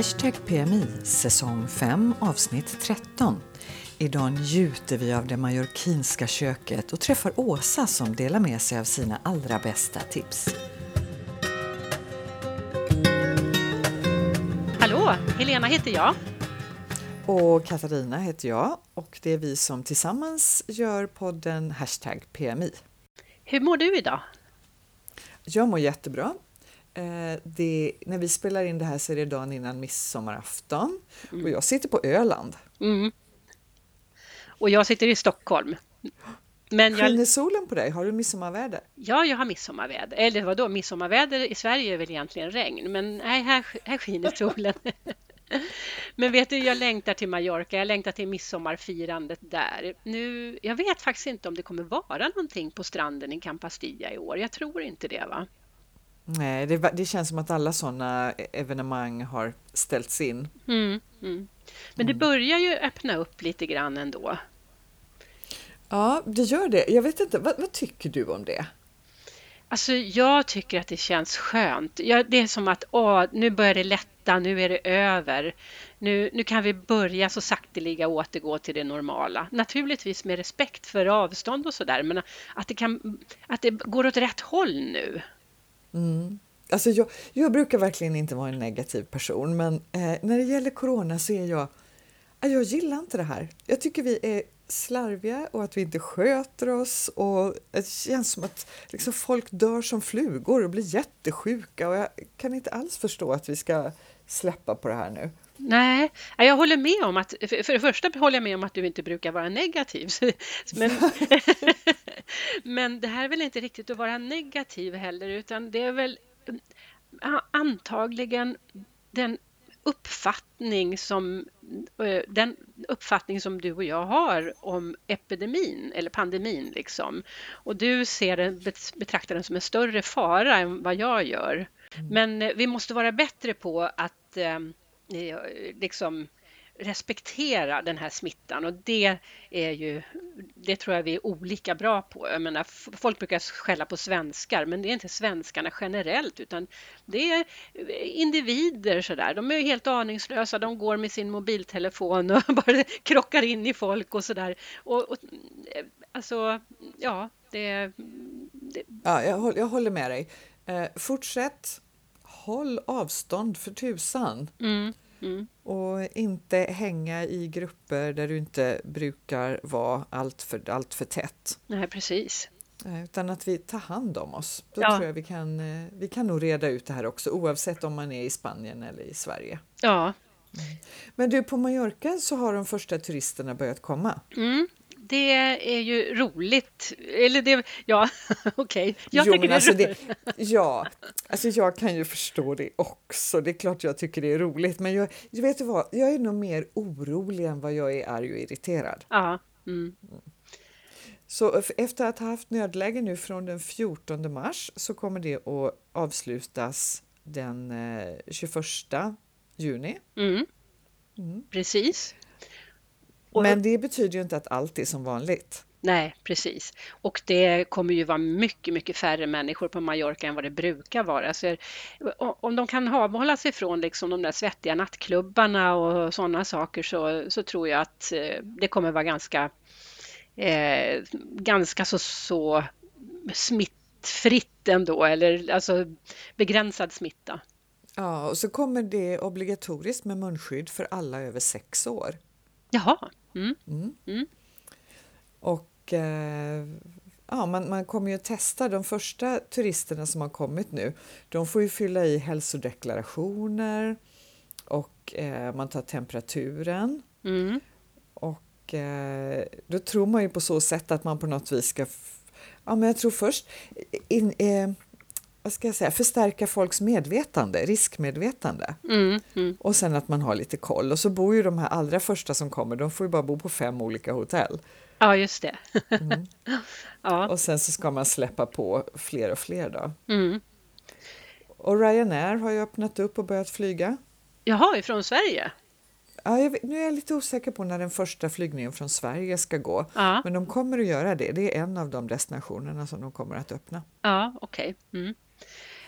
Hashtag PMI säsong 5 avsnitt 13. Idag njuter vi av det mallorquinska köket och träffar Åsa som delar med sig av sina allra bästa tips. Hallå, Helena heter jag. Och Katarina heter jag och det är vi som tillsammans gör podden Hashtag PMI. Hur mår du idag? Jag mår jättebra. Eh, det, när vi spelar in det här så är det dagen innan midsommarafton mm. och jag sitter på Öland. Mm. Och jag sitter i Stockholm. Men jag... Skiner solen på dig? Har du midsommarväder? Ja, jag har midsommarväder. Eller vadå, midsommarväder i Sverige är väl egentligen regn, men nej, här, här skiner solen. Men vet du, jag längtar till Mallorca, jag längtar till midsommarfirandet där. Nu, jag vet faktiskt inte om det kommer vara någonting på stranden i Campastilla i år. Jag tror inte det va? Nej, det, det känns som att alla sådana evenemang har ställts in. Mm, mm. Men det mm. börjar ju öppna upp lite grann ändå. Ja, det gör det. Jag vet inte, vad, vad tycker du om det? Alltså jag tycker att det känns skönt. Ja, det är som att åh, nu börjar det lätta, nu är det över. Nu, nu kan vi börja så sakteliga återgå till det normala. Naturligtvis med respekt för avstånd och sådär, men att det, kan, att det går åt rätt håll nu. Mm. Alltså jag, jag brukar verkligen inte vara en negativ person, men eh, när det gäller corona så är jag... Jag gillar inte det här. Jag tycker vi är slarviga och att vi inte sköter oss. Och Det känns som att liksom folk dör som flugor och blir jättesjuka och jag kan inte alls förstå att vi ska släppa på det här nu. Nej, jag håller med om att, för det första håller jag med om att du inte brukar vara negativ. Men, men det här är väl inte riktigt att vara negativ heller, utan det är väl antagligen den uppfattning som eh, den uppfattning som du och jag har om epidemin eller pandemin liksom. Och du ser den, betraktar den som en större fara än vad jag gör. Mm. Men eh, vi måste vara bättre på att eh, liksom respektera den här smittan och det är ju, det tror jag vi är olika bra på. Jag menar, folk brukar skälla på svenskar, men det är inte svenskarna generellt utan det är individer sådär. De är helt aningslösa, de går med sin mobiltelefon och bara krockar in i folk och sådär. Och, och, alltså, ja, det, det... Ja, jag, håller, jag håller med dig. Eh, fortsätt, håll avstånd för tusan. Mm. Mm. Och inte hänga i grupper där du inte brukar vara allt för, allt för tätt. Nej, precis. Eh, utan att vi tar hand om oss. Då ja. tror jag vi kan, eh, vi kan nog reda ut det här också oavsett om man är i Spanien eller i Sverige. Ja. Mm. Men du, på Mallorca så har de första turisterna börjat komma. Mm det är ju roligt. Eller det, ja, okej. Okay. Jag jo, tycker det är alltså roligt. Det, ja, alltså jag kan ju förstå det också. Det är klart jag tycker det är roligt, men jag, jag vet du vad, jag är nog mer orolig än vad jag är arg och irriterad. Ja. Mm. Så efter att ha haft nödläge nu från den 14 mars så kommer det att avslutas den 21 eh, juni. Mm. Mm. Precis. Men det betyder ju inte att allt är som vanligt. Nej, precis. Och det kommer ju vara mycket, mycket färre människor på Mallorca än vad det brukar vara. Så om de kan avhålla sig från liksom de där svettiga nattklubbarna och sådana saker så, så tror jag att eh, det kommer vara ganska, eh, ganska så, så smittfritt ändå, eller alltså begränsad smitta. Ja, och så kommer det obligatoriskt med munskydd för alla över sex år. Jaha. Mm. Mm. Mm. Och eh, ja, man, man kommer ju att testa de första turisterna som har kommit nu. De får ju fylla i hälsodeklarationer och eh, man tar temperaturen. Mm. Och eh, då tror man ju på så sätt att man på något vis ska... Ja, men jag tror först... In, vad ska jag säga, förstärka folks medvetande, riskmedvetande. Mm, mm. Och sen att man har lite koll. Och så bor ju de här allra första som kommer, de får ju bara bo på fem olika hotell. Ja, just det. mm. ja. Och sen så ska man släppa på fler och fler då. Mm. Och Ryanair har ju öppnat upp och börjat flyga. Jaha, ifrån Sverige? Ja, vet, nu är jag lite osäker på när den första flygningen från Sverige ska gå. Ja. Men de kommer att göra det. Det är en av de destinationerna som de kommer att öppna. Ja, okej. Okay.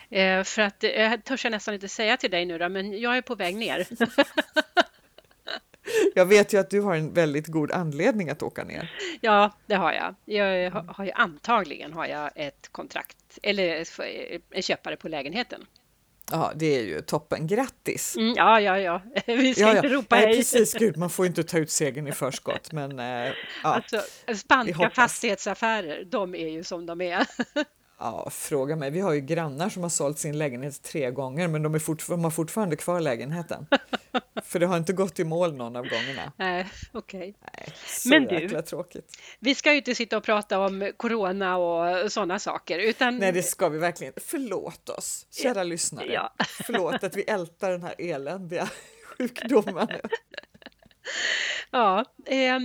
Eh, för att, jag törs jag nästan inte säga till dig nu då, men jag är på väg ner. Jag vet ju att du har en väldigt god anledning att åka ner. Ja, det har jag. Jag har ju antagligen har jag ett kontrakt eller en köpare på lägenheten. Ja, det är ju toppen. Grattis! Mm, ja, ja, ja. Vi ska ja, ja. inte ropa hej. precis, gud, man får inte ta ut segern i förskott. Men, äh, ja. alltså, spanska fastighetsaffärer, de är ju som de är. Ja, fråga mig. Vi har ju grannar som har sålt sin lägenhet tre gånger men de, är fort, de har fortfarande kvar lägenheten. För det har inte gått i mål någon av gångerna. Nej, okej. Okay. Men du, tråkigt. vi ska ju inte sitta och prata om corona och sådana saker. Utan... Nej, det ska vi verkligen. Förlåt oss, kära ja. lyssnare. Ja. Förlåt att vi ältar den här eländiga sjukdomen. Ja, eh,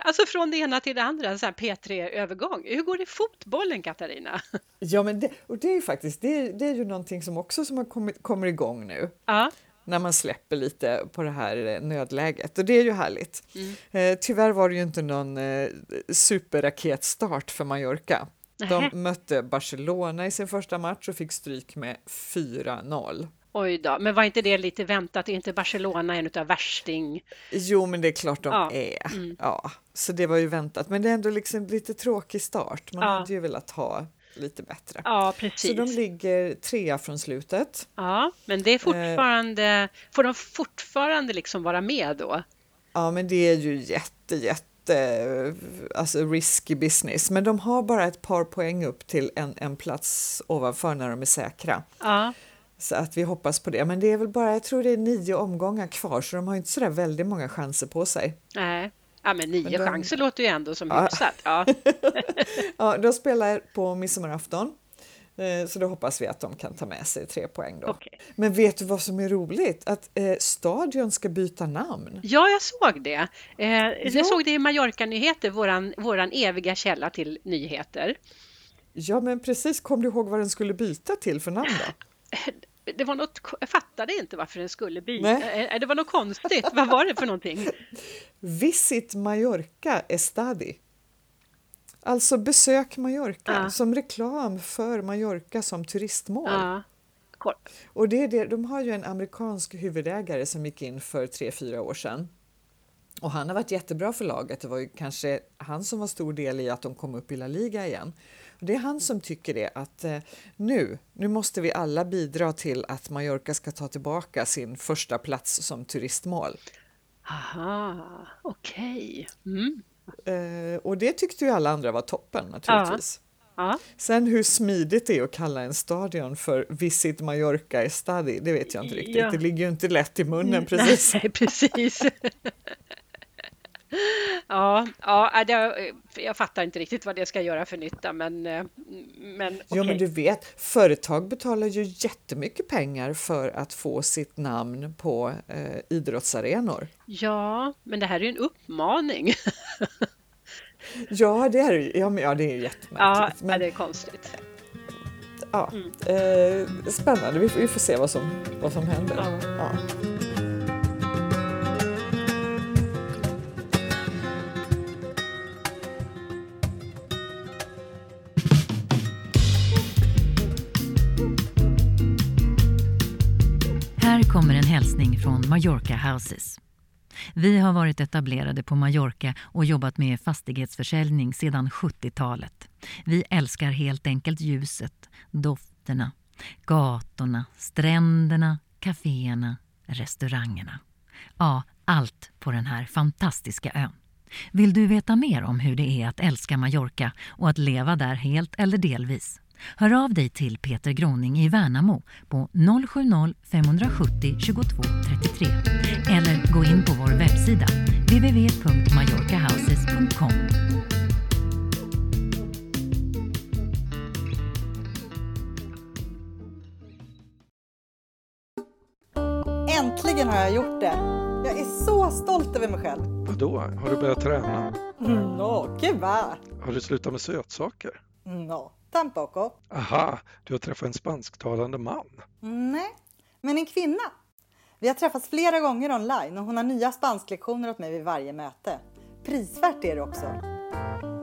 alltså från det ena till det andra, så här P3-övergång. Hur går det i fotbollen, Katarina? Ja, men det, och det är ju faktiskt det, det är ju någonting som också som har kommit, kommer igång nu. Ja. När man släpper lite på det här eh, nödläget och det är ju härligt. Mm. Eh, tyvärr var det ju inte någon eh, superraketstart för Mallorca. De mötte Barcelona i sin första match och fick stryk med 4-0. Oj då, men var inte det lite väntat? Är inte Barcelona en av värsting? Jo, men det är klart de ja. är. Mm. Ja, så det var ju väntat. Men det är ändå liksom lite tråkig start. Man ja. hade ju velat ha lite bättre. Ja, precis. Så de ligger trea från slutet. Ja, men det är fortfarande, eh. får de fortfarande liksom vara med då? Ja, men det är ju jätte, jätte alltså risky business. Men de har bara ett par poäng upp till en, en plats ovanför när de är säkra. Ja. Så att vi hoppas på det. Men det är väl bara, jag tror det är nio omgångar kvar så de har inte så där väldigt många chanser på sig. Nej, ja, men nio men de... chanser låter ju ändå som ja. hyfsat. Ja. ja, de spelar på midsommarafton. Eh, så då hoppas vi att de kan ta med sig tre poäng då. Okay. Men vet du vad som är roligt? Att eh, stadion ska byta namn. Ja, jag såg det. Eh, ja. Jag såg det i Mallorca-nyheter, våran, våran eviga källa till nyheter. Ja, men precis. Kom du ihåg vad den skulle byta till för namn då? det var något, jag fattade inte varför den skulle byta. Nej. Eh, det var något konstigt. Vad var det för någonting? Visit Mallorca Estadi. Alltså besök Mallorca ja. som reklam för Mallorca som turistmål. Ja. Och det är det, de har ju en amerikansk huvudägare som gick in för tre fyra år sedan. Och han har varit jättebra för laget. Det var ju kanske han som var stor del i att de kom upp i La Liga igen. Det är han som tycker det att eh, nu, nu måste vi alla bidra till att Mallorca ska ta tillbaka sin första plats som turistmål. Aha, okej. Okay. Mm. Eh, och det tyckte ju alla andra var toppen naturligtvis. Ja. Ja. Sen hur smidigt det är att kalla en stadion för Visit Mallorca Estadi, det vet jag inte riktigt. Ja. Det ligger ju inte lätt i munnen precis. Nej, precis. Ja, ja det, jag fattar inte riktigt vad det ska göra för nytta, men... Eh, men okay. Ja, men du vet, företag betalar ju jättemycket pengar för att få sitt namn på eh, idrottsarenor. Ja, men det här är ju en uppmaning. ja, det är, ja, men, ja, det är jättemärkligt. Ja, men, det är konstigt. Ja, mm. eh, spännande. Vi får, vi får se vad som, vad som händer. Ja. ja. Hälsning från Mallorca Houses. Vi har varit etablerade på Mallorca och jobbat med fastighetsförsäljning sedan 70-talet. Vi älskar helt enkelt ljuset, dofterna, gatorna, stränderna, kaféerna, restaurangerna. Ja, allt på den här fantastiska ön. Vill du veta mer om hur det är att älska Mallorca och att leva där helt eller delvis? Hör av dig till Peter Groning i Värnamo på 070-570 22 33 eller gå in på vår webbsida www.majorcahouses.com. Äntligen har jag gjort det! Jag är så stolt över mig själv. Vadå, har du börjat träna? Nå, gud Har du slutat med sötsaker? Nå, Tampoco. Aha, du har träffat en spansktalande man? Nej, men en kvinna. Vi har träffats flera gånger online och hon har nya spansklektioner åt mig vid varje möte. Prisvärt är det också.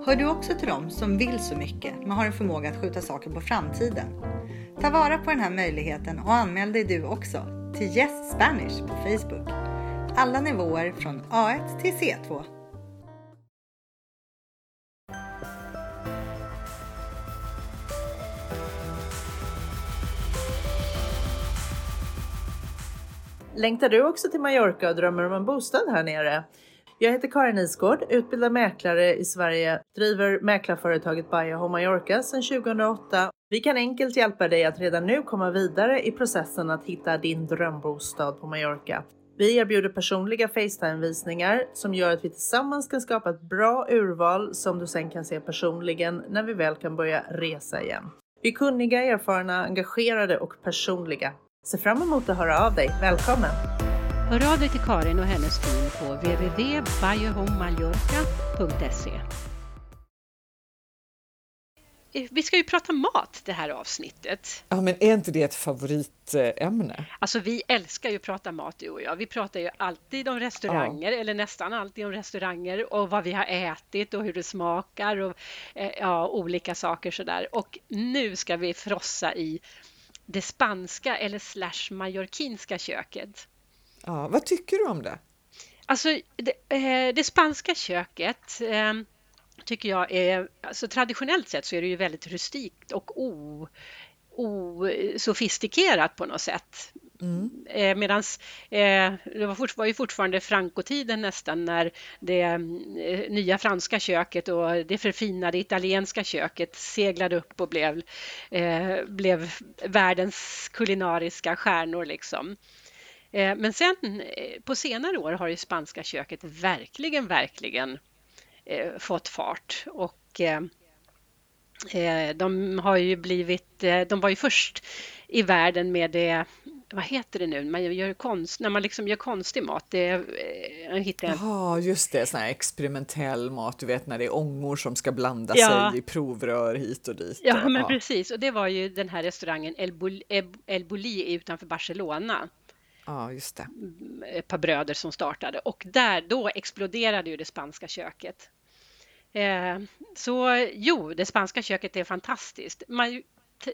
Hör du också till dem som vill så mycket men har en förmåga att skjuta saker på framtiden? Ta vara på den här möjligheten och anmäl dig du också till Yes Spanish på Facebook. Alla nivåer från A1 till C2. Längtar du också till Mallorca och drömmer om en bostad här nere? Jag heter Karin Isgård, utbildad mäklare i Sverige, driver mäklarföretaget Buy Home Mallorca sedan 2008. Vi kan enkelt hjälpa dig att redan nu komma vidare i processen att hitta din drömbostad på Mallorca. Vi erbjuder personliga Facetime-visningar som gör att vi tillsammans kan skapa ett bra urval som du sen kan se personligen när vi väl kan börja resa igen. Vi är kunniga, erfarna, engagerade och personliga. Se fram emot att höra av dig. Välkommen! Hör av dig till Karin och hennes team på www.biohomemallorca.se Vi ska ju prata mat det här avsnittet. Ja, men är inte det ett favoritämne? Alltså vi älskar ju att prata mat du och jag. Vi pratar ju alltid om restauranger Ja. eller nästan alltid om restauranger och vad vi har ätit och hur det smakar och eh, ja, olika saker sådär. Och nu ska vi frossa i det spanska eller slash mallorquinska köket. Ja, vad tycker du om det? Alltså det, eh, det spanska köket eh, tycker jag är, alltså traditionellt sett så är det ju väldigt rustikt och o, osofistikerat på något sätt. Eh, Medan eh, det var, fort, var ju fortfarande frankotiden nästan när det eh, nya franska köket och det förfinade italienska köket seglade upp och blev, eh, blev världens kulinariska stjärnor liksom. Eh, men sen eh, på senare år har det spanska köket verkligen, verkligen fått fart och de har ju blivit, de var ju först i världen med det, vad heter det nu, man gör konst, när man liksom gör konstig mat, det, eh, jag hittade en Ja, just det, sån här experimentell mat, du vet när det är ångor som ska blanda Ja. sig i provrör hit och dit. Ja, men precis. Och det var ju den här restaurangen El, Bul- El- Bulli utanför Barcelona. ja, just det. ett par bröder som startade och där då exploderade ju det spanska köket. Eh, så jo, det spanska köket är fantastiskt. T-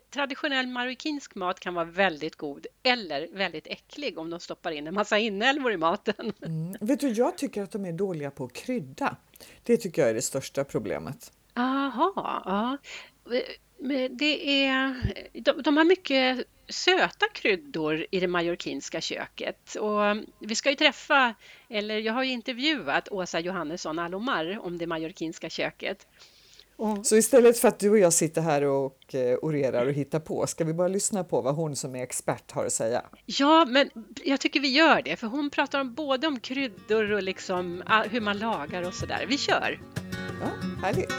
traditionell marockinsk mat kan vara väldigt god eller väldigt äcklig om de stoppar in en massa inälvor i maten. Mm. Vet du, jag tycker att de är dåliga på att krydda. Det tycker jag är det största problemet. Aha, ja. Men Det är, de, de har mycket söta kryddor i det mallorquinska köket. Och vi ska ju träffa, eller jag har ju intervjuat Åsa Johannesson Alomar om det mallorquinska köket. Och, Så istället för att du och jag sitter här och eh, orerar och hittar på, ska vi bara lyssna på vad hon som är expert har att säga? ja, men jag tycker vi gör det, för hon pratar om både om kryddor och liksom ah, hur man lagar och sådär. Vi kör! Ja, härligt!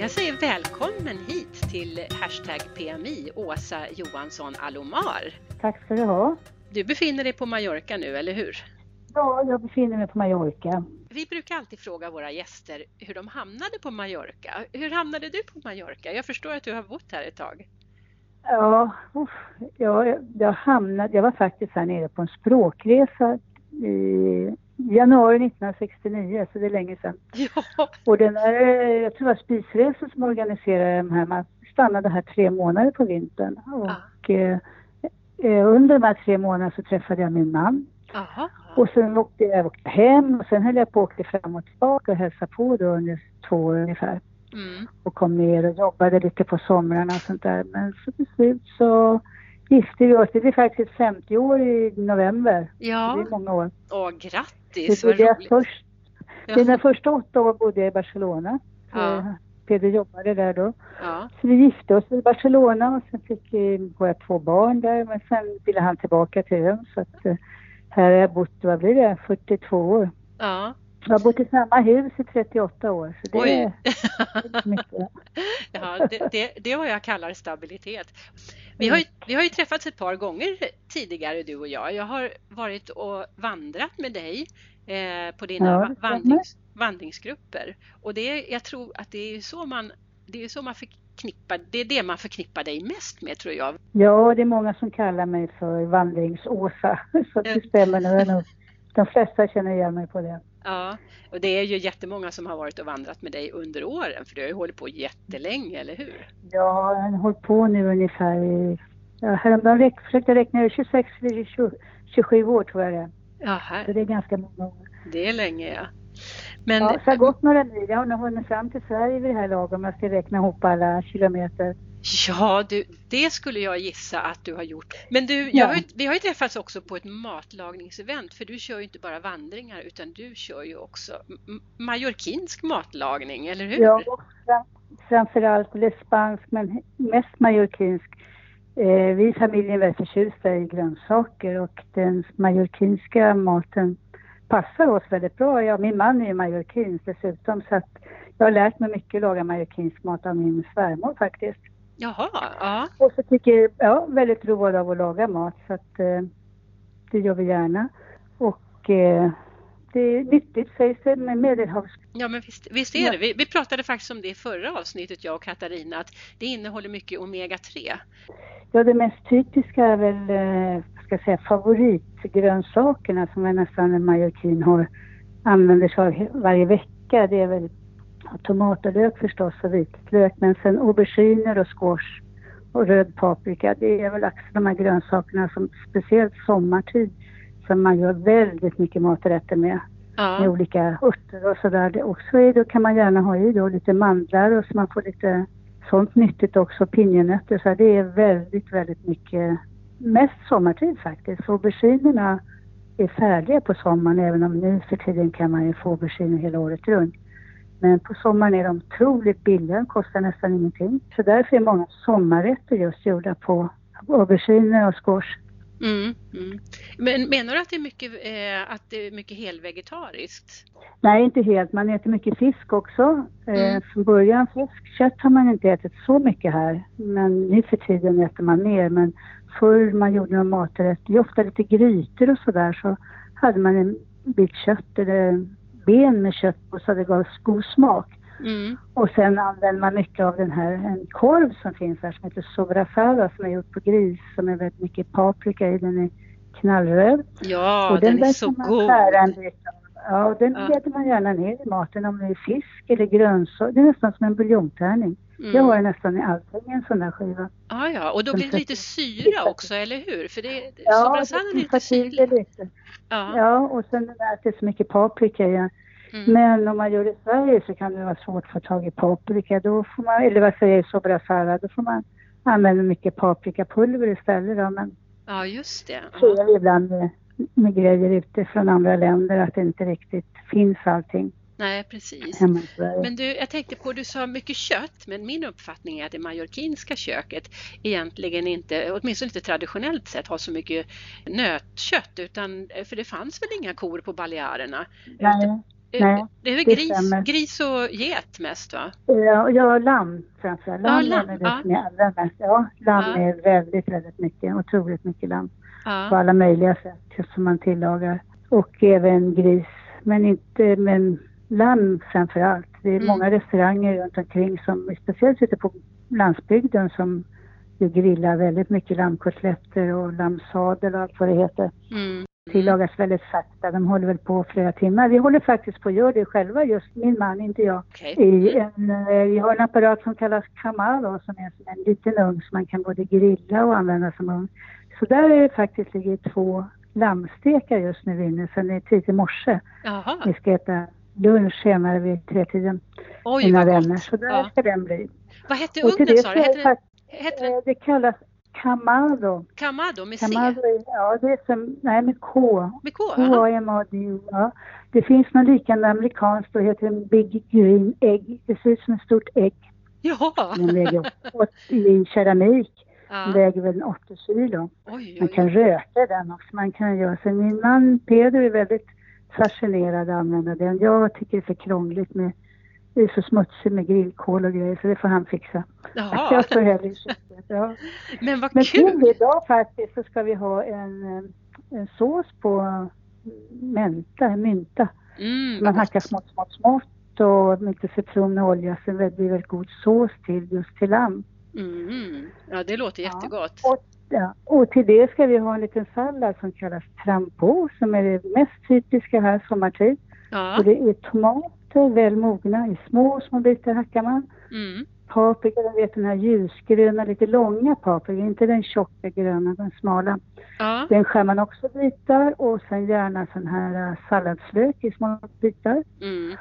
Jag säger välkommen hit till hashtag PMI Åsa Johansson Alomar. Tack ska du ha. Du befinner dig på Mallorca nu, eller hur? Ja, jag befinner mig på Mallorca. Vi brukar alltid fråga våra gäster hur de hamnade på Mallorca. Hur hamnade du på Mallorca? Jag förstår att du har bott här ett tag. Ja, jag, jag hamnade, jag var faktiskt här nere på en språkresa i januari 1969, så det är länge sedan. Ja, Och den är, jag tror det var Spisresor som organiserade de här. Man stannade här tre månader på vintern. Och eh, under de här tre månaderna så träffade jag min man. Aha. Och sen åkte jag åkte hem och sen höll jag på att åka fram och tillbaka och hälsa på då under två år ungefär. Mm. och kom ner och jobbade lite på somrarna och sånt där. Men så till slut så gifte vi oss. Det blir faktiskt 50 år i november. Det Ja, är många år. åh Det grattis, vad bodde jag roligt. först, Ja. Mina första åtta år bodde jag i Barcelona. Ja. Eh, Peder jobbade där då. Ja. Så vi gifte oss i Barcelona och sen fick våra två barn där. Men sen ville han tillbaka till ön. Så att, eh, här har jag bott, vad blir det, 42 år. Ja. Jag har bott i samma hus i 38 år. Så det Oj. är mycket. Ja, det, det, det är vad jag kallar stabilitet. Vi har, ju, vi har ju träffats ett par gånger tidigare du och jag. Jag har varit och vandrat med dig eh, på dina Ja, vandrings, vandringsgrupper. Och det, är- jag tror att det är så man, det är så man förknippar, det är det man förknippar dig mest med tror jag. Ja, det är många som kallar mig för vandringsåsa. Så det stämmer nog. De flesta känner igen mig på det. Ja, och det är ju jättemånga som har varit och vandrat med dig under åren för du har ju hållit på jättelänge, eller hur? Ja, jag har hållit på nu ungefär i, ja, häromdagen räk, försökte räkna det, 26 eller 20, 27 år tror jag det är. Ja, här. Så det är ganska många år. Det är länge ja. Men, ja, det har gått några mil. Jag har nog hunnit fram till Sverige vid det här laget om jag ska räkna ihop alla kilometer. Ja, du, det skulle jag gissa att du har gjort. Men du, Ja. har vi har ju träffats också på ett matlagningsevent för du kör ju inte bara vandringar utan du kör ju också m- mallorquinsk matlagning, eller hur? Ja, framförallt eller spansk men mest mallorquinsk. Eh, vi i familjen är väldigt förtjusta i grönsaker och den mallorquinska maten passar oss väldigt bra. Ja, min man är ju mallorquins dessutom så att jag har lärt mig mycket att laga mallorquinsk mat av min svärmor faktiskt. Jaha, ja. Och så tycker jag, ja, väldigt road av att laga mat så att eh, det gör vi gärna. Och eh, det är nyttigt sägs det med medelhavs... Ja, men visst, visst är det. Vi, vi pratade faktiskt om det i förra avsnittet, jag och Katarina, att det innehåller mycket omega-3. Ja, det mest typiska är väl, eh, ska säga, favoritgrönsakerna som är nästan en mallorquin har, använder sig av varje vecka. Det är väl ja, tomat och lök förstås och vitlök, men sen auberginer och squash och röd paprika. Det är väl också de här grönsakerna som speciellt sommartid som man gör väldigt mycket maträtter med med Ja, olika örter och sådär. Också är, då kan man gärna ha i då lite mandlar och så man får lite sånt nyttigt också, pinjenötter. Så det är väldigt, väldigt mycket, mest sommartid faktiskt. Så auberginerna är färdiga på sommaren även om nu för tiden kan man ju få auberginer hela året runt. Men på sommaren är de otroligt billiga, kostar nästan ingenting. Så därför är många sommarrätter just gjorda på auberginer och squash. Mm, mm. Men menar du att det är mycket, eh, att det är mycket helvegetariskt? Nej, inte helt. Man äter mycket fisk också. Mm. Eh, från början fisk, kött har man inte ätit så mycket här. Men nu för tiden äter man mer. Men förr man gjorde någon maträtt, det är ofta lite grytor och sådär, så hade man en bit kött eller ben med kött på så det gav god smak. Mm. Och sen använder man mycket av den här, en korv som finns här som heter sobrasada som är gjord på gris som är väldigt mycket paprika i. Den är knallröd. Ja, och den, den, är så god. Ja, och den Ja. äter man gärna ner i maten om det är fisk eller grönsaker. Det är nästan som en buljongtärning. Mm. Jag har nästan i allting en sån där skiva. Ja, ja, och då blir det lite syra också, eller hur? För det, Ja, sobrasadan är lite syrlig. Ja. Ja, och sen är så mycket paprika i. Mm. Men om man gör det i Sverige så kan det vara svårt att få tag i paprika. Då får man, eller vad säger jag, sobrasada, då får man använda mycket paprikapulver istället då. Men ja, just det. så Ja. är det ibland med, med grejer ute från andra länder att det inte riktigt finns allting Nej, precis. Men du, jag tänkte på, du sa mycket kött, men min uppfattning är att det mallorquinska köket egentligen inte, åtminstone inte traditionellt sett, har så mycket nötkött, utan, för det fanns väl inga kor på Balearerna? Nej, nej, det är väl det gris, stämmer. gris och get mest va? Ja, ja, lamm framförallt. Ja, Lamm lamm, är det som jag allra mest. Ja, lamm Ja. är väldigt, väldigt mycket. Otroligt mycket lamm. På Ja, alla möjliga sätt som man tillagar. Och även gris. Men inte, men lamm framför allt. Det är Mm. många restauranger runt omkring som, speciellt ute på landsbygden som ju grillar väldigt mycket lammkotletter och lammsadel och allt vad det heter. mm. Tillagas väldigt sakta. De håller väl på flera timmar. Vi håller faktiskt på att göra det själva, just min man, inte jag. okej. I en, eh, vi har en apparat som kallas Kamalo som är som en liten ugn som man kan både grilla och använda som ugn. Så där är det faktiskt ligger två lammstekar just nu inne sen det är tidigt i morse. Vi Jaha, ska äta lunch senare vid tretiden, oj mina vad vänner. Så där Ja. ska den bli. Vad hette ugnen sa du? Hette den eh, det kallas Kamado. Kamado med C? Kamado är, ja det är som, nej med K. Med K? K-A-M-A-D-O. Ja. Det finns något liknande amerikanskt och heter en Big Green Egg. Det ser ut som ett stort ägg. Jaha. Den väger i keramik. Den Ja. väger väl 80 kilo. Oj, Man oj, kan oj. röka den också. Man kan göra så. Min man Peder är väldigt fascinerad av att använda den. Jag tycker det är för krångligt med det är så smutsigt med grillkol och grejer så det får han fixa. Jaha. Jag står hellre i köket. Ja. Men vad Men kul! idag faktiskt så ska vi ha en, eh, en sås på menta, mynta. Mm, Man hackar smått, smått, smått och lite citronolja så det blir väldigt god sås till just till lamm. Mm. Ja, det låter Ja. jättegott. Och, ja, och till det ska vi ha en liten sallad som kallas trampo som är det mest typiska här sommartid. Ja. Och det är tomater väl mogna i små, små bitar hackar man. Mm. Paprika, du vet den här ljusgröna, lite långa paprika, inte den tjocka gröna, den smala. Ja. Den skär man också bitar och sen gärna sån här äh, salladslök i små bitar. Mm.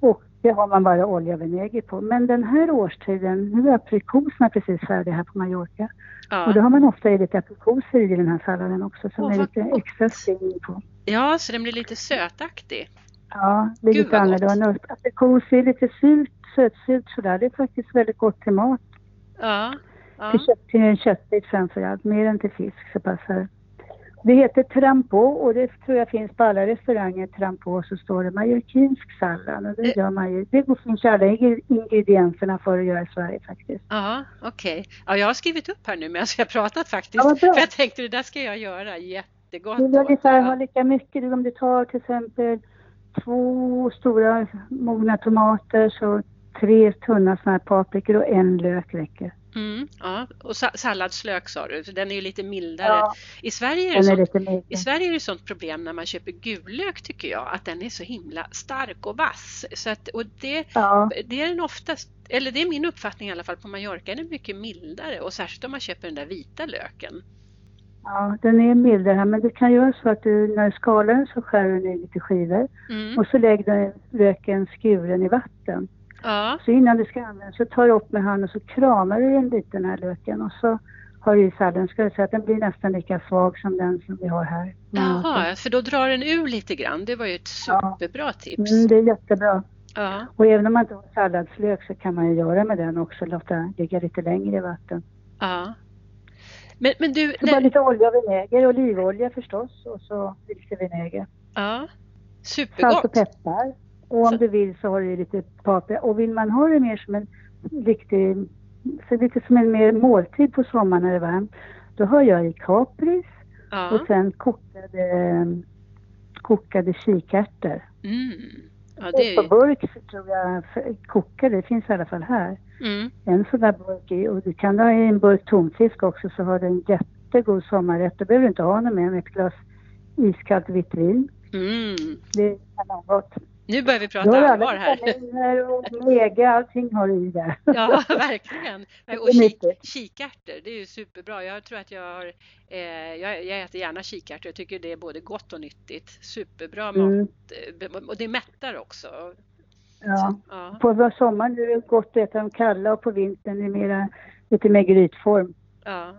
Och det har man bara olja och vinäger på. Men den här årstiden, nu är aprikoserna precis färdiga här på Mallorca. Och då Ja. har man ofta i lite aprikoser i den här salladen också som Åh, är lite gott. extra string på. ja, så den blir lite sötaktig. Ja, det är Gud, lite annorlunda. Aprikos är lite surt, sötsurt sådär. Det är faktiskt väldigt gott till mat. Ja. Ja. Till, kött, till en köttbit framförallt, mer än till fisk så passar det. Heter trampo och det tror jag finns på alla restauranger. Trampo så står det mallorquinsk sallad och det Det- gör man ju. Det finns alla ing- ingredienserna för att göra i Sverige faktiskt. Ja, okej. Ja, jag har skrivit upp här nu medan jag har pratat faktiskt. Ja, för jag tänkte det där ska jag göra. Jättegott. Du låter ungefär ha lika mycket. Om du tar till exempel två stora mogna tomater så tre tunna såna här paprikor och en lök räcker. Mm, ja. Och sa salladslök sa du, för den är ju lite mildare. Ja. I Sverige är det Den är sånt mer. I Sverige är det sånt problem när man köper gullök tycker jag, att den är så himla stark och vass. Så att, och det, Ja, det är den oftast, eller det är min uppfattning i alla fall på Mallorca, den är mycket mildare och särskilt om man köper den där vita löken. Ja, den är mildare här men du kan göra så att du när du skalar den så skär du ner lite skivor Mm. och så lägger du löken skuren i vatten. Ja, Så innan du ska använda så tar du upp med handen och så kramar du den lite den här löken och så har du i salladen. Ska jag säga att den blir nästan lika svag som den som vi har här. jaha, för då drar den ur lite grann. Det var ju ett Ja. superbra tips. Mm, det är jättebra. Ja, Och även om man inte har salladslök så kan man ju göra med den också, låta ligga lite längre i vatten. ja. Men, men du, Så bara lite olja och vinäger, olivolja förstås och så lite vinäger. ja, Salt och supergott. peppar. Och om Så- du vill så har du lite paprika. Och vill man ha det mer som en riktig, så lite som en mer måltid på sommaren när det är varmt, då har jag i kapris Ja. och sen kokade, kokade kikärtor. Mm. Ja, det är på burk så tror jag, kokade, det finns i alla fall här. Mm. En sån där burk i, och du kan ha i en burk tonfisk också så har du en jättegod sommarrätt. Då behöver du inte ha något mer än ett glas iskallt vitt vin. Mm. Det kan vara gott. Nu börjar vi prata du allvar här. mega, allting har du där. Ja, verkligen. Och kik, kikärtor, det är ju superbra. Jag tror att jag har, eh, jag, jag äter gärna kikärtor. Jag tycker det är både gott och nyttigt. Superbra Mm. mat. eh, Och det mättar också. Ja. Ja, På sommaren är det gott att äta dem kalla och på vintern är det mera, lite mer grytform. ja.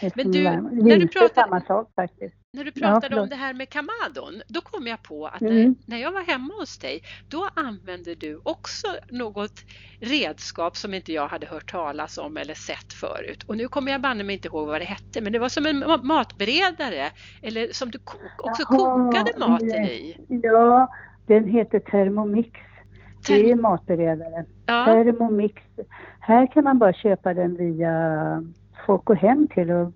eftersom du, när du pratar- samma sak faktiskt. När du Ja, pratade om förlåt. det här med kamadon, då kom jag på att när, Mm. när jag var hemma hos dig, då använde du också något redskap som inte jag hade hört talas om eller sett förut. Och nu kommer jag banne mig inte ihåg vad det hette, men det var som en ma- matberedare, eller som du också Jaha, kokade maten i. Ja, den heter Thermomix. Det är Term- matberedare. Ja, Thermomix. Här kan man bara köpa den via folk går hem till och,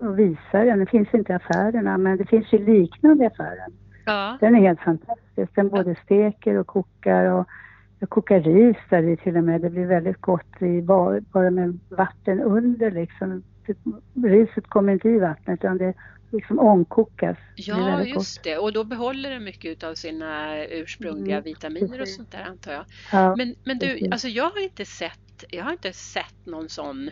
och visar den. Den finns inte i affärerna men det finns ju liknande i affären. ja, Den är helt fantastisk. Den både steker och kokar och jag kokar ris där i till och med. Det blir väldigt gott i bara, bara med vatten under liksom. Det- Riset kommer inte i vattnet utan det liksom ångkokas. Det ja väldigt just det. Och då behåller den mycket av sina ursprungliga Mm, vitaminer och precis. sånt där antar jag. Ja. Men, men du, precis. alltså jag har inte sett, jag har inte sett någon sån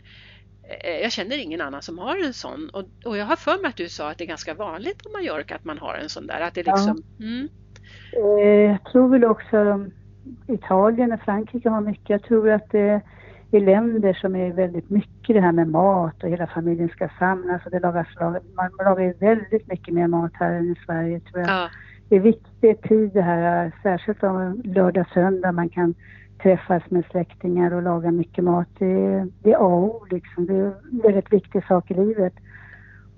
jag känner ingen annan som har en sån och, och jag har för mig att du sa att det är ganska vanligt på Mallorca att man har en sån där. Att det Ja. liksom, mm, Eh, Jag tror väl också Italien och Frankrike har mycket. Jag tror att det är länder som är väldigt mycket det här med mat och hela familjen ska samlas och det lagas, man lagar väldigt mycket mer mat här än i Sverige tror jag. ja, Det är viktig tid det här, särskilt om lördag, söndag man kan träffas med släktingar och laga mycket mat. Det är, det är A och O liksom. Det är en väldigt viktig sak i livet.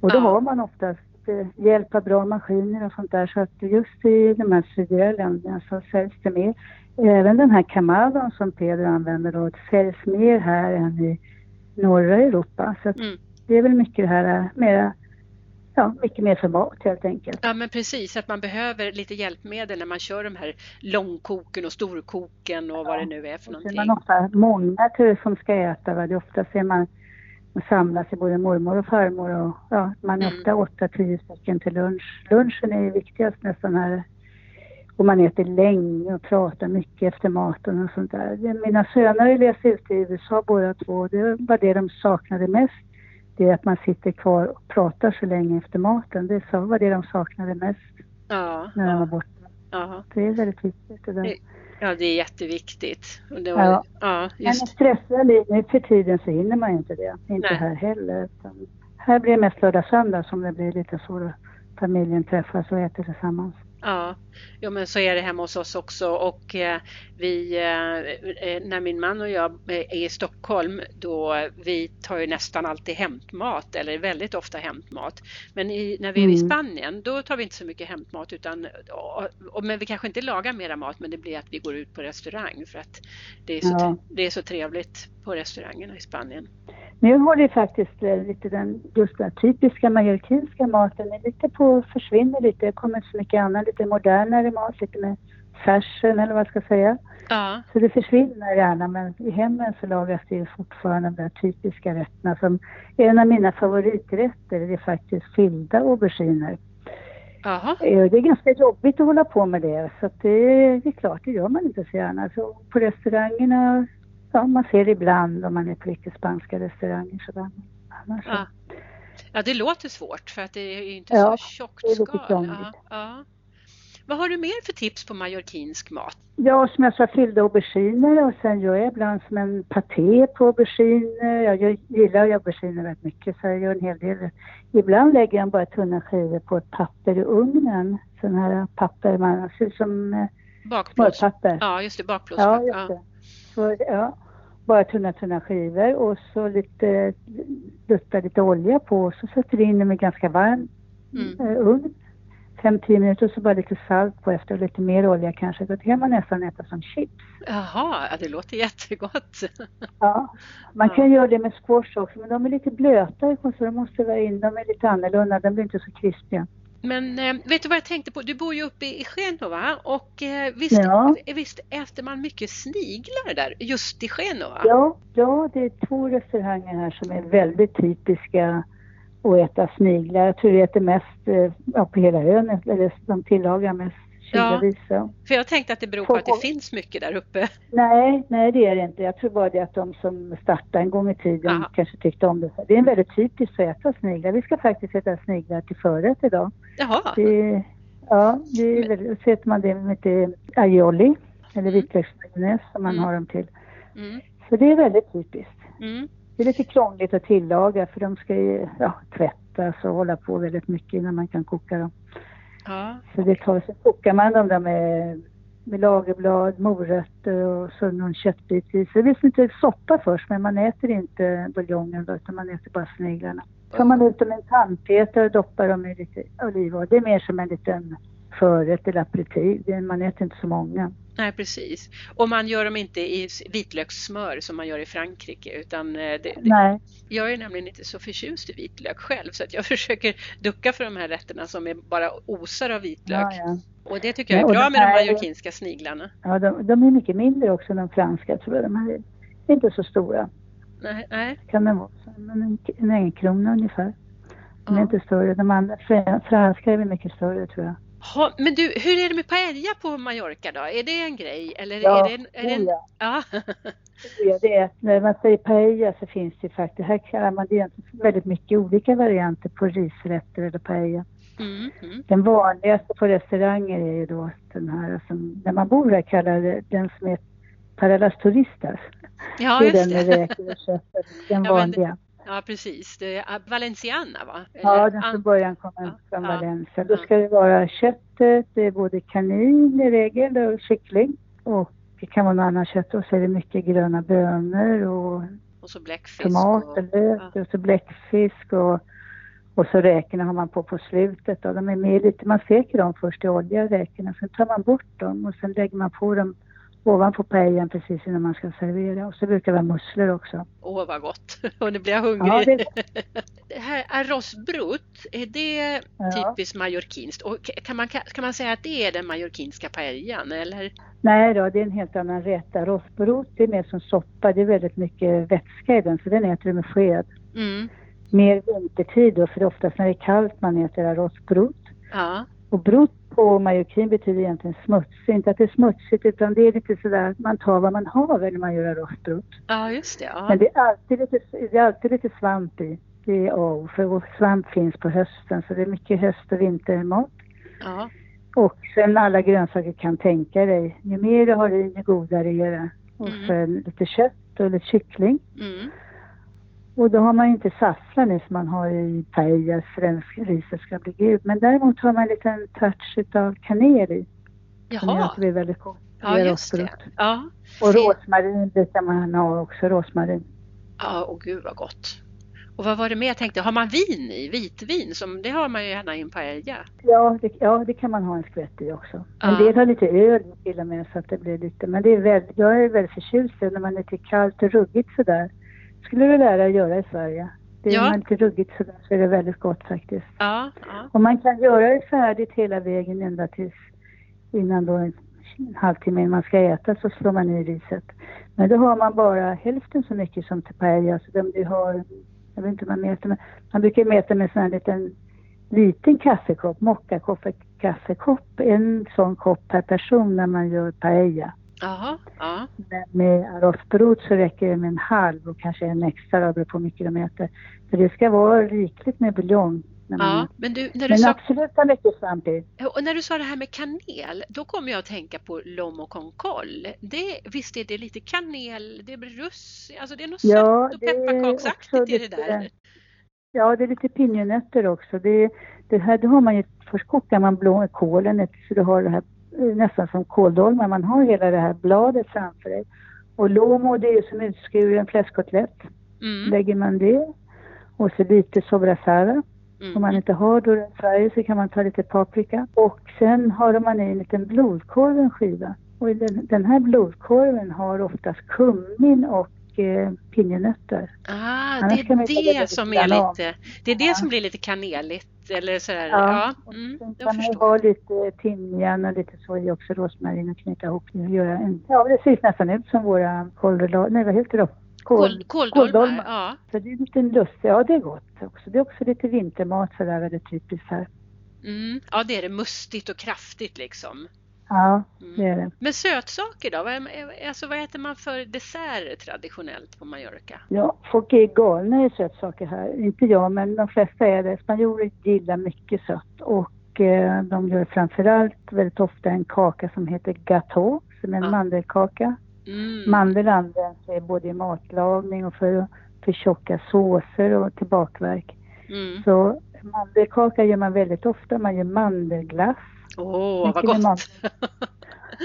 Och då Ja. har man oftast eh, hjälp av bra maskiner och sånt där. Så att just i de här sydliga länderna så säljs det mer. Även den här kamadon som Pedro använder då säljs mer här än i norra Europa. Så Mm. det är väl mycket det här eh, mera ja, mycket mer för mat helt enkelt. Ja men precis, att man behöver lite hjälpmedel när man kör de här långkoken och storkoken och vad det nu är för Och så är någonting. man ofta många till som ska äta. Va? Det ofta ser man man samlas i både mormor och farmor och ja, man är Mm. ofta åtta, tio stycken till lunch. Lunchen är ju viktigast nästan här. Och man äter länge och pratar mycket efter maten och sånt där. Det- Mina söner har ju läst ut i USA båda två. Det var det de saknade mest. Det är att man sitter kvar och pratar så länge efter maten. Det var det de saknade mest Ja, när de var borta. ja. Det är väldigt viktigt det där. Ja, det är jätteviktigt. Och det var, Ja. ja, Men just i stressiga liv nu för tiden så hinner man inte det. Inte Nej. här heller. Här blir det mest lördag söndag som det blir lite så familjen träffas och äter tillsammans. Ja, jo, men så är det hemma hos oss också och eh, vi, eh, eh, när min man och jag är i Stockholm då vi tar ju nästan alltid hämtmat eller väldigt ofta hämtmat. Men i, när vi är i Mm. Spanien då tar vi inte så mycket hämtmat utan, och, och, men vi kanske inte lagar mera mat men det blir att vi går ut på restaurang för att det är så, Ja. det är så trevligt på restaurangerna i Spanien. Nu håller ju faktiskt lite den, just den typiska mallorquinska maten är lite på att försvinna lite. Det kommer så mycket annat, lite modernare mat, lite mer fashion eller vad jag ska säga. Ja, Så det försvinner gärna men i hemmen så lagas det ju fortfarande de där typiska rätterna som en av mina favoriträtter det är faktiskt fyllda auberginer. jaha. Eh, Det är ganska jobbigt att hålla på med det så det, det är klart, det gör man inte så gärna. Så på restaurangerna, ja man ser det ibland om man är på riktigt spanska restauranger sådär. Annars så- Ja. ja, det låter svårt för att det är inte Ja, så tjockt skal. ja. Vad har du mer för tips på mallorquinsk mat? Ja, som jag sa, fyllda auberginer och sen gör jag ibland som en paté på auberginer. Jag gillar ju auberginer väldigt mycket så jag gör en hel del. Ibland lägger jag bara tunna skivor på ett papper i ugnen. Sån här papper, man ser ut som eh, smörpapper. Ja, just det, Ja, bakplåtspapper. just Ja. det. Så, ja, bara tunna, tunna skivor och så lite, dutta lite olja på och så sätter vi in dem i ganska varm Mm. eh, ugn. 5-10 minuter så bara lite salt på efter och lite mer olja kanske. Då kan man nästan äta som chips. Jaha, ja, det låter jättegott. Ja, man Ja. kan göra det med squash också men de är lite blöta så de måste vara in. De är lite annorlunda, de blir inte så krispiga. Men eh, vet du vad jag tänkte på? Du bor ju uppe i Genova och eh, visst, Ja. visst äter man mycket sniglar där just i Genova? Ja, ja, det är två restauranger här som är väldigt typiska att äta sniglar. Jag tror det äter mest eh, ja, på hela ön, eller de tillagar mest kilovis. Ja. För jag tänkte att det beror på att det finns mycket där uppe. Nej, nej det är det inte. Jag tror bara det att de som startade en gång i tiden Aha. kanske tyckte om det. Det är väldigt typiskt att äta sniglar. Vi ska faktiskt äta sniglar till förrätt idag. Jaha, Det, ja, det är väldigt, så äter man det med lite aioli eller vitlöksmajonnäs som man Mm. har dem till. mm, Så det är väldigt typiskt. mm. Det är lite krångligt att tillaga för de ska ju ja, tvättas och hålla på väldigt mycket innan man kan koka dem. Ja, Så det tar, så kokar man dem där med, med lagerblad, morötter och så någon köttbit i. Så det blir som lite soppa först men man äter inte buljongen då utan man äter bara sniglarna. tar man ut dem i en tandpetare och doppar dem i lite olivolja. Det är mer som en liten förrätt eller är- Man äter inte så många. Nej precis. Och man gör dem inte i vitlökssmör som man gör i Frankrike utan eh, det, det, jag är nämligen inte så förtjust i vitlök själv så att jag försöker ducka för de här rätterna som är bara osar av vitlök. ja, ja. Och det tycker jag Ja, är och bra de med de här- mallorquinska sniglarna. ja de, de är mycket mindre också än de franska tror jag. De här är inte så stora. Nej, nej. Kan de vara. Men en, en enkrona ungefär. De är Ja. inte större. De andra fr- franska är väl mycket större tror jag. Ha, men du, hur är det med paella på Mallorca då? Är det en grej? Eller Ja, är det, en- är det en... ja. Ja. Ja, det är, när man säger paella så finns det faktiskt, här kallar man det väldigt mycket olika varianter på risrätter eller paella. Mm, mm. Den vanligaste på restauranger är ju då den här som, när man bor här kallar det den som är Parallas Turistas. ja, det är den med räkor och kött, den Ja, vanliga. Ja, precis. Det är ah, Valenciana va? Ja, Eller- den ah, från början kommer ja, från ja, Valencia. Då ja. ska det vara köttet, det är både kanin i regel och kyckling. Och det kan vara något annat kött och så är det mycket gröna bönor och Och så bläckfisk. tomat och, och lök och så bläckfisk och, och så räkorna har man på på slutet. Och de är med lite, man steker dem först i olja räkorna, sen tar man bort dem och sen lägger man på dem ovanpå paellan precis innan man ska servera. Och så brukar det vara musslor också. Åh vad gott! Och nu blir jag hungrig. Ja, det, Det här arroz brut, är det Ja. typiskt mallorquinskt? Och kan man, kan man säga att det är den mallorquinska paellan eller? nej då, det är en helt annan rätt. Rostbrot det är mer som soppa. Det är väldigt mycket vätska i den så den äter du med sked. Mm. Mer vintertid då för det är oftast när det är kallt man äter rostbrot. Ja, Och brot på mallorquin betyder egentligen smutsig. Inte att det är smutsigt utan det är lite sådär att man tar vad man har när man gör rostbrot. ja just det. Ja. Men det är alltid lite, det är alltid lite svamp i. Det är A, för vår svamp finns på hösten så det är mycket höst och vintermat. Ja. Och sen alla grönsaker kan tänka dig. Ju mer du har i, ju godare är det. Och Mm. sen lite kött och lite kyckling. Mm. Och då har man ju inte saffran i som man har i paellas för den riset ska bli gult. Men däremot har man en liten touch utav kanel i. Som gör Jaha, att det blir väldigt gott. ja gör just det. Ja, Och rosmarin brukar man ha också, rosmarin. ja och gud vad gott. Och vad var det mer jag tänkte, har man vin i? Vitvin? Som, det har man ju gärna i en paella. Ja det, ja, det kan man ha en skvätt i också. En Ja. del har lite öl till och med så att det blir lite, men det är väldigt, jag är väldigt förtjust i när man är lite kallt och ruggigt sådär. Skulle du lära att göra i Sverige. Det är Ja. man lite ruggigt sådär så är det väldigt gott faktiskt. Ja, ja. Och man kan göra det färdigt hela vägen ända tills innan då en halvtimme innan man ska äta så slår man i riset. Men då har man bara hälften så mycket som till paella. Så de du har, jag vet inte hur man mäter, men man brukar mäta med en sån här liten liten kaffekopp, mockakopp, kaffekopp, en sån kopp per person när man gör paella. Jaha, ja. Men med arrosbrot så räcker det med en halv och kanske en extra, då, beroende på äter. För det ska vara rikligt med buljong. Man, ja. Men du, när du, men sa, absolut ha mycket i. och när du sa det här med kanel, då kommer jag att tänka på lomo con col. Det, visst är det lite kanel, det är russ, alltså det är något Ja, sött och pepparkaksaktigt i det där. Ja, det är lite pinjenötter också. Det, det här, då har man ju, först kokar man blå, kålen ett- så du har det här nästan som kåldolmar. Man har hela det här bladet framför dig. Och lomo det är som utskuren fläskkotlett. Mm, Lägger man det och så lite sobrasara. Om man mm. inte har då i Sverige så kan man ta lite paprika. Och sen har man i en liten blodkorv en skiva. Och den, den här blodkorven har oftast kummin och eh, pinjenötter. Ah, Annars det är det som är lite, det är det Ja. som blir lite kaneligt eller sådär. Ja, Ja, mm, Sen kan man ha lite timjan och lite så i också, rosmarin och knyta ihop det och göra en, ja det ser nästan ut som våra kålrullar, nej vad heter då? Kål, Kål, kåldolmar, ja. Så det är lite lust, ja det är gott också. Det är också lite vintermat sådär väldigt typiskt här. Mm. Ja, det är det mustigt och kraftigt liksom. Ja, Mm. det är det. Men sötsaker då? Vad, alltså, vad äter man för dessert traditionellt på Mallorca? Ja, folk är galna i sötsaker här. Inte jag, men de flesta är det. Spanjorer gillar mycket sött och eh, de gör framförallt väldigt ofta en kaka som heter gâteau, som är en Ja. mandelkaka. Mm. Mandel används både i matlagning och för, för tjocka såser och till bakverk. Mm. Så mandelkaka gör man väldigt ofta. Man gör mandelglass. Åh, vad Mycket med gott!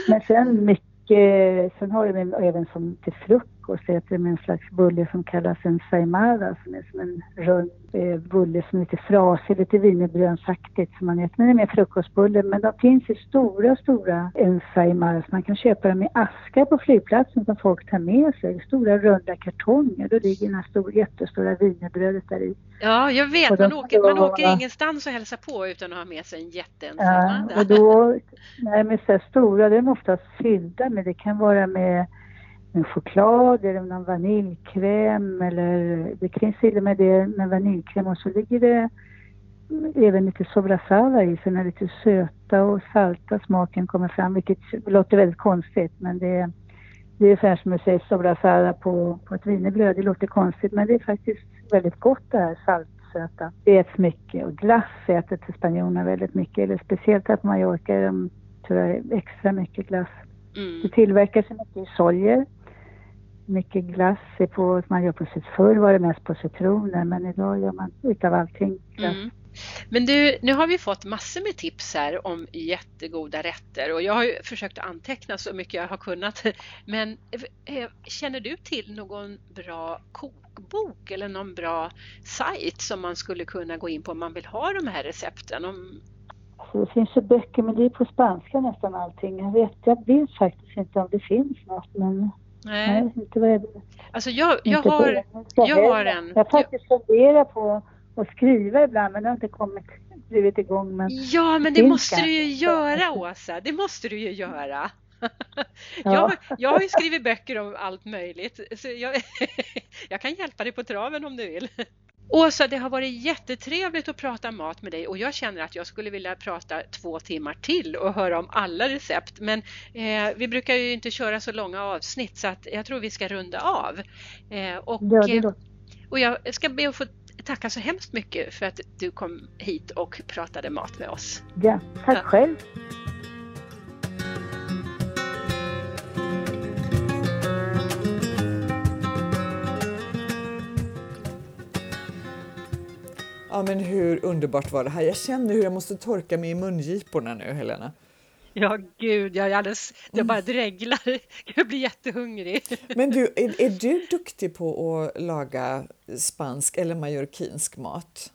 Men sen mycket, sen har de även som till frukost äter de en slags bulle som kallas en saimada som är som en rund eh, bulle som är lite frasig, lite wienerbrödsaktigt som man äter. Men det är mer frukostbulle. Men de finns i stora, stora ensaimadas. Man kan köpa dem i askar på flygplatsen som folk tar med sig. Stora runda kartonger. Då ligger det här stor, jättestora wienerbrödet där i. Ja, jag vet. Och Man åker, man åker ingenstans och hälsar på utan att ha med sig en Ja, jätteensammad. och då, nej men så här stora, de är oftast fyllda med, det kan vara med, med choklad eller någon vaniljkräm eller det finns till och med det med vaniljkräm och så ligger det även lite sobrasada i så när lite söta och salta smaken kommer fram vilket låter väldigt konstigt men det är det är ungefär som att säga sobrasada på, på ett wienerbröd. Det låter konstigt men det är faktiskt väldigt gott det här saltsöta. Det äts mycket och glass äter till spanjorerna väldigt mycket. Eller speciellt här på Mallorca är de tyvärr extra mycket glass. Det Mm. tillverkas ju mycket i sojer. Mycket glass är på, man gör på sitt förr var det mest på citroner men idag gör man utav allting glass. Mm. Men du, nu har vi fått massor med tips här om jättegoda rätter och jag har ju försökt att anteckna så mycket jag har kunnat. Men eh, känner du till någon bra kokbok eller någon bra sajt som man skulle kunna gå in på om man vill ha de här recepten? Om... Så det finns ju böcker, men det är på spanska nästan allting. Jag vet, jag vet faktiskt inte om det finns något, men Nej. nej, inte vad jag. Alltså jag, jag har, engelska jag har en... Jag har faktiskt funderat på att skriva ibland, men det har inte kommit, blivit igång. Men Ja, men det måste du ju göra Åsa, det måste du ju göra. Ja. Jag, jag har ju skrivit böcker om allt möjligt, så jag, jag kan hjälpa dig på traven om du vill. Åsa, det har varit jättetrevligt att prata mat med dig och jag känner att jag skulle vilja prata två timmar till och höra om alla recept. Men eh, vi brukar ju inte köra så långa avsnitt så att jag tror vi ska runda av. Eh, och, eh, och jag ska be att få tacka så hemskt mycket för att du kom hit och pratade mat med oss. ja. Tack Ja. själv. Ja, men hur underbart var det här? Jag känner hur jag måste torka mig i mungiporna nu, Helena. Ja, gud, jag, är alldeles, jag bara dreglar. Jag blir jättehungrig. Men du, är, är du duktig på att laga spansk eller mallorquinsk mat?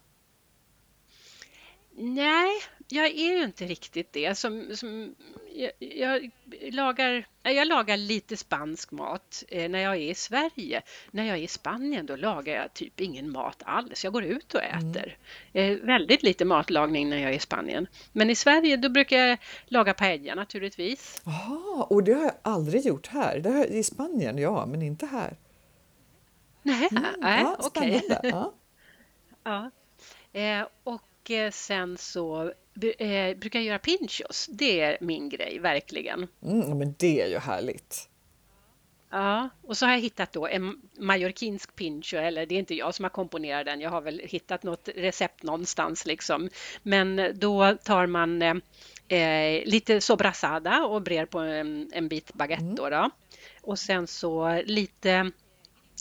Nej, jag är ju inte riktigt det. Som, som, jag, jag, lagar, jag lagar lite spansk mat eh, när jag är i Sverige. När jag är i Spanien då lagar jag typ ingen mat alls. Jag går ut och äter. Eh, väldigt lite matlagning när jag är i Spanien. Men i Sverige då brukar jag laga paella naturligtvis. Jaha, och det har jag aldrig gjort här. Det har, I Spanien, ja, men inte här. Nej, nej ja, okej. spännande. Ja. Ja. Eh, och eh, sen så eh, brukar göra pinchos. Det är min grej, verkligen. Mm, men det är ju härligt. Ja, och så har jag hittat då en mallorquinsk pincho, eller det är inte jag som har komponerat den, jag har väl hittat något recept någonstans liksom. Men då tar man eh, eh, lite sobrasada och brer på en, en bit baguette då, då. Och sen så lite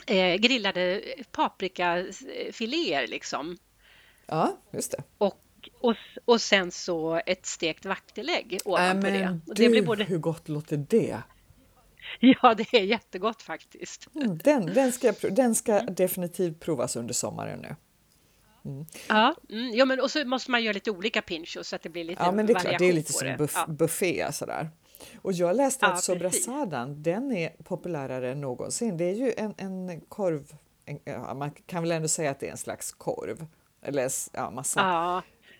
eh, grillade paprikafiléer liksom. Ja, just det. Och, och, och sen så ett stekt vaktelägg ovanpå det. men Och det blir du, både, hur gott låter det? ja, det är jättegott faktiskt. Mm, den, den, ska, den ska definitivt provas under sommaren nu. Ja, mm, ja men och så måste man göra lite olika pinchos så att det blir lite Ja, men det är klart, det är lite som det. buff, Ja. buffé sådär. Och jag läste Ja, att sobrasadan, den är populärare än någonsin. Det är ju en, en korv, en, ja, man kan väl ändå säga att det är en slags korv. Eller ja, massa.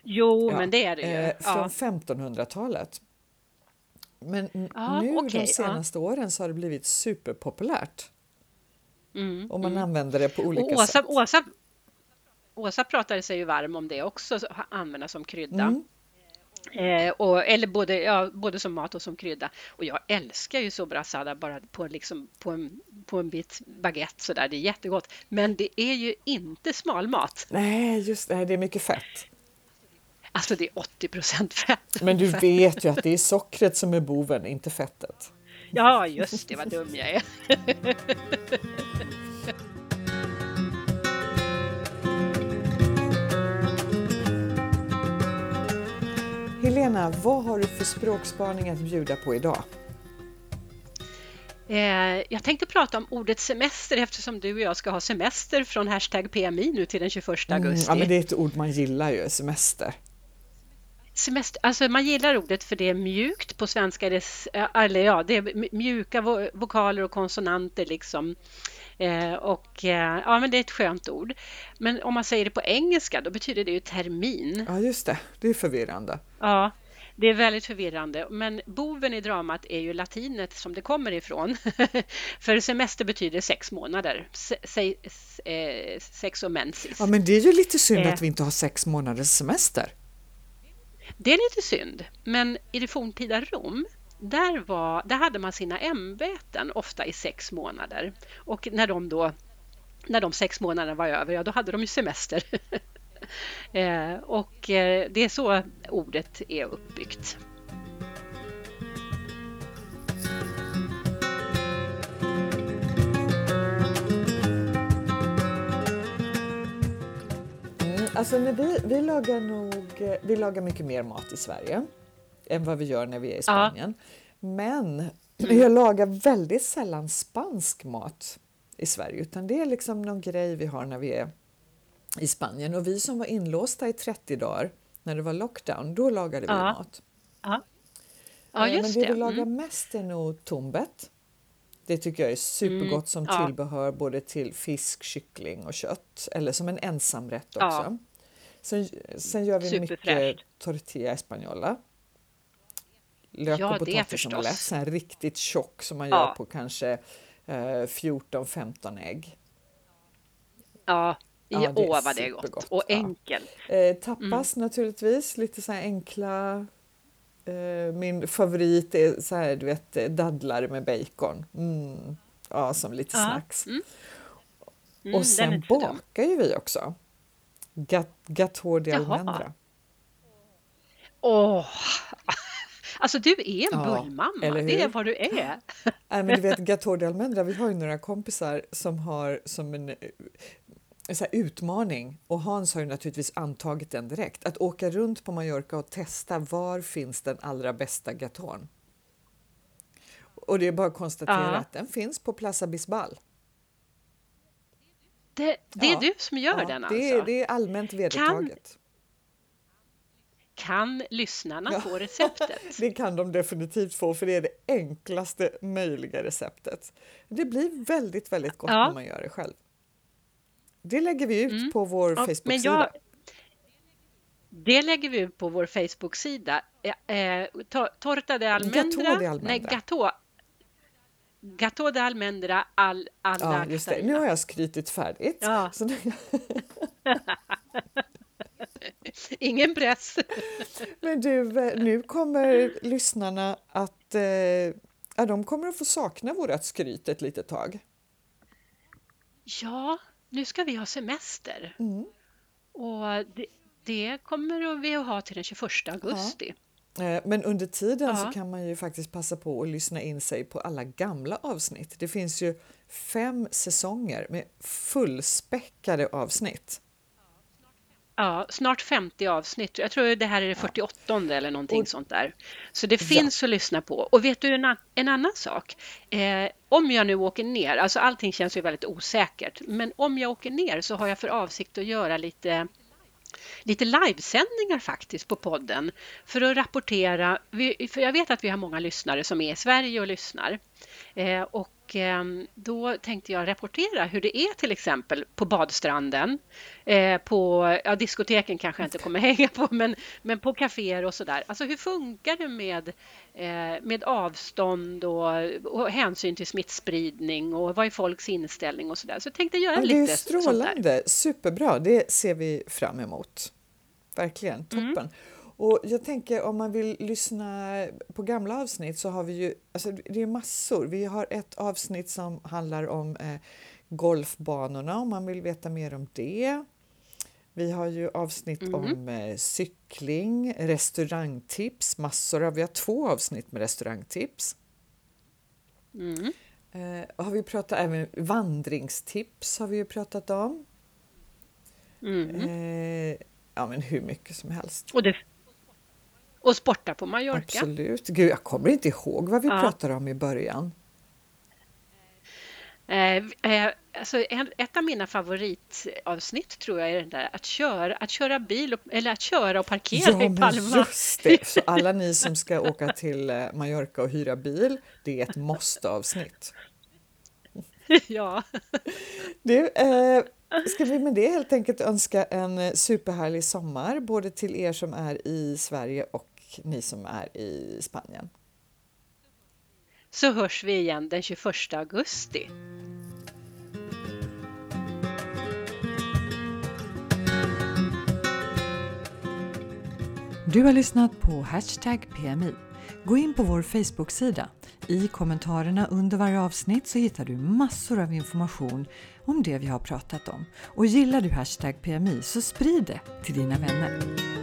Jo Ja, men det är det ju. eh, från Ja. 1500-talet. Men Ja, nu okej, de senaste åren så har det blivit superpopulärt. Mm, Och man mm. använder det på olika Åsa, sätt. Åsa, Åsa pratade sig ju varm om det också, så att använda som krydda. Mm. Eh, och, eller både, ja, både som mat och som krydda. Och jag älskar ju sobrasada bara på, liksom, på, en, på en bit baguette sådär. Det är jättegott. Men det är ju inte smalmat. Nej, just det, det är mycket fett. Alltså det är 80 procent fett. Men du vet ju att det är sockret som är boven, inte fettet. Ja, just det, vad dum jag är. Helena, vad har du för språkspaning att bjuda på idag? Eh, jag tänkte prata om ordet semester eftersom du och jag ska ha semester från hashtag PMI nu till den 21 Mm, augusti. ja, men det är ett ord man gillar ju, semester. Semester, alltså man gillar ordet för det är mjukt. På svenska är det, eh, eller ja, det är mjuka vo- vokaler och konsonanter liksom. Eh, och eh, ja, men det är ett skönt ord. Men om man säger det på engelska då betyder det ju termin. Ja, just det. Det är förvirrande. Ja, det är väldigt förvirrande. Men boven i dramat är ju latinet som det kommer ifrån. för semester betyder sex månader. Se, se, s- eh, sex och mensis. Ja, men det är ju lite synd Eh. att vi inte har sex månaders semester. Det är lite synd, men i det forntida Rom där, var, där hade man sina ämbeten ofta i sex månader. Och när de då när de sex månaderna var över, ja då hade de ju semester. eh, och eh, det är så ordet är uppbyggt. Alltså när vi, vi lagar nog, vi lagar mycket mer mat i Sverige än vad vi gör när vi är i Spanien. Men jag lagar väldigt sällan spansk mat i Sverige utan det är liksom någon grej vi har när vi är i Spanien. Och vi som var inlåsta i 30 dagar när det var lockdown. Då lagade vi Ja. mat. Ja, ja Eh, just Men det det. vi lagar Mm. mest är nog tombet. Det tycker jag är supergott Mm, som ja. tillbehör både till fisk, kyckling och kött. Eller som en ensamrätt också. Sen, sen gör vi mycket tortilla española. Lök Ja, och potatis förstås. omelett, så här riktigt tjock som man Ja. gör på kanske eh, 14-15 ägg. Ja, Ja, det åh vad det är gott och ja. enkelt. Eh, tapas naturligtvis, lite så här enkla. Eh, min favorit är så här, du vet, dadlar med bacon. Mm. Ja, som lite snacks. Mm, och är sen bakar ju vi också. Gat, Gateau de almendra. Åh! Alltså du är en Ja, bullmamma, det är vad du är. Nej, men du vet Gateau de almendra, vi har ju några kompisar som har som en, eh, så utmaning och Hans har ju naturligtvis antagit den direkt. Att åka runt på Mallorca och testa var finns den allra bästa gaton. Och det är bara att konstatera Ja. att den finns på Plaza Bisbal. Det, det är Ja, du som gör Ja, den det, alltså. det är allmänt vedertaget. Kan lyssnarna Ja. få receptet? Det kan de definitivt få för det är det enklaste möjliga receptet. Det blir väldigt, väldigt gott när man gör det själv. Det lägger vi ut Mm. på vår Facebook-sida. det lägger vi ut på vår Facebook-sida. Eh, eh, to- torta de almendra. Gateau de almendra. Nej, gateau. Gateau de almendra al, alla Ja, just det. Nu har jag skrytit färdigt. Ja. Så nu, Ingen press. men du, eh, nu kommer lyssnarna att eh, ja, de kommer att få sakna vårat skryt ett litet tag. Ja, nu ska vi ha semester. Mm. Och det, det kommer vi att ha till den 21 augusti. Eh, Men under tiden så Ja. kan man ju faktiskt passa på att lyssna in sig på alla gamla avsnitt. Det finns ju fem säsonger med fullspäckade avsnitt. Ja, snart 50 avsnitt. Jag tror det här är det 48 eller någonting Och- sånt där. Så det Ja. finns att lyssna på. Och vet du en, en annan sak? Eh, om jag nu åker ner, alltså allting känns ju väldigt osäkert, men om jag åker ner så har jag för avsikt att göra lite lite livesändningar faktiskt på podden för att rapportera. För jag vet att vi har många lyssnare som är i Sverige och lyssnar. Eh, och och eh, då tänkte jag rapportera hur det är till exempel på badstranden. Eh, på ja, diskoteken kanske jag inte kommer hänga på, men, men på kaféer och sådär. Alltså hur funkar det med, eh, med avstånd och, och hänsyn till smittspridning och vad är folks inställning och sådär. Så jag tänkte göra Ja, det är lite sånt där. strålande, superbra. Det ser vi fram emot. Verkligen, Mm. Och jag tänker om man vill lyssna på gamla avsnitt så har vi ju, alltså det är massor. Vi har ett avsnitt som handlar om eh, golfbanorna om man vill veta mer om det. Vi har ju avsnitt Mm. om eh, cykling, restaurangtips, massor av, vi har två avsnitt med restaurangtips. Mm. Eh, har vi pratat även vandringstips har vi ju pratat om. Mm. Eh, ja, men hur mycket som helst. Och, det, och sporta på Mallorca. Absolut. Gud, jag kommer inte ihåg vad vi Ja. pratade om i början. Eh, eh, alltså en, ett av mina favoritavsnitt tror jag är det där att köra, att köra bil och, eller att köra och parkera Ja, i Palma. just det. Så alla ni som ska åka till eh, Mallorca och hyra bil, det är ett måste-avsnitt. ja. Du, eh, ska vi med det helt enkelt önska en eh, superhärlig sommar, både till er som är i Sverige och ni som är i Spanien. Så hörs vi igen den 21 augusti. Du har lyssnat på Hashtag PMI. Gå in på vår Facebook-sida. I kommentarerna under varje avsnitt så hittar du massor av information om det vi har pratat om. Och gillar du Hashtag PMI så sprid det till dina vänner.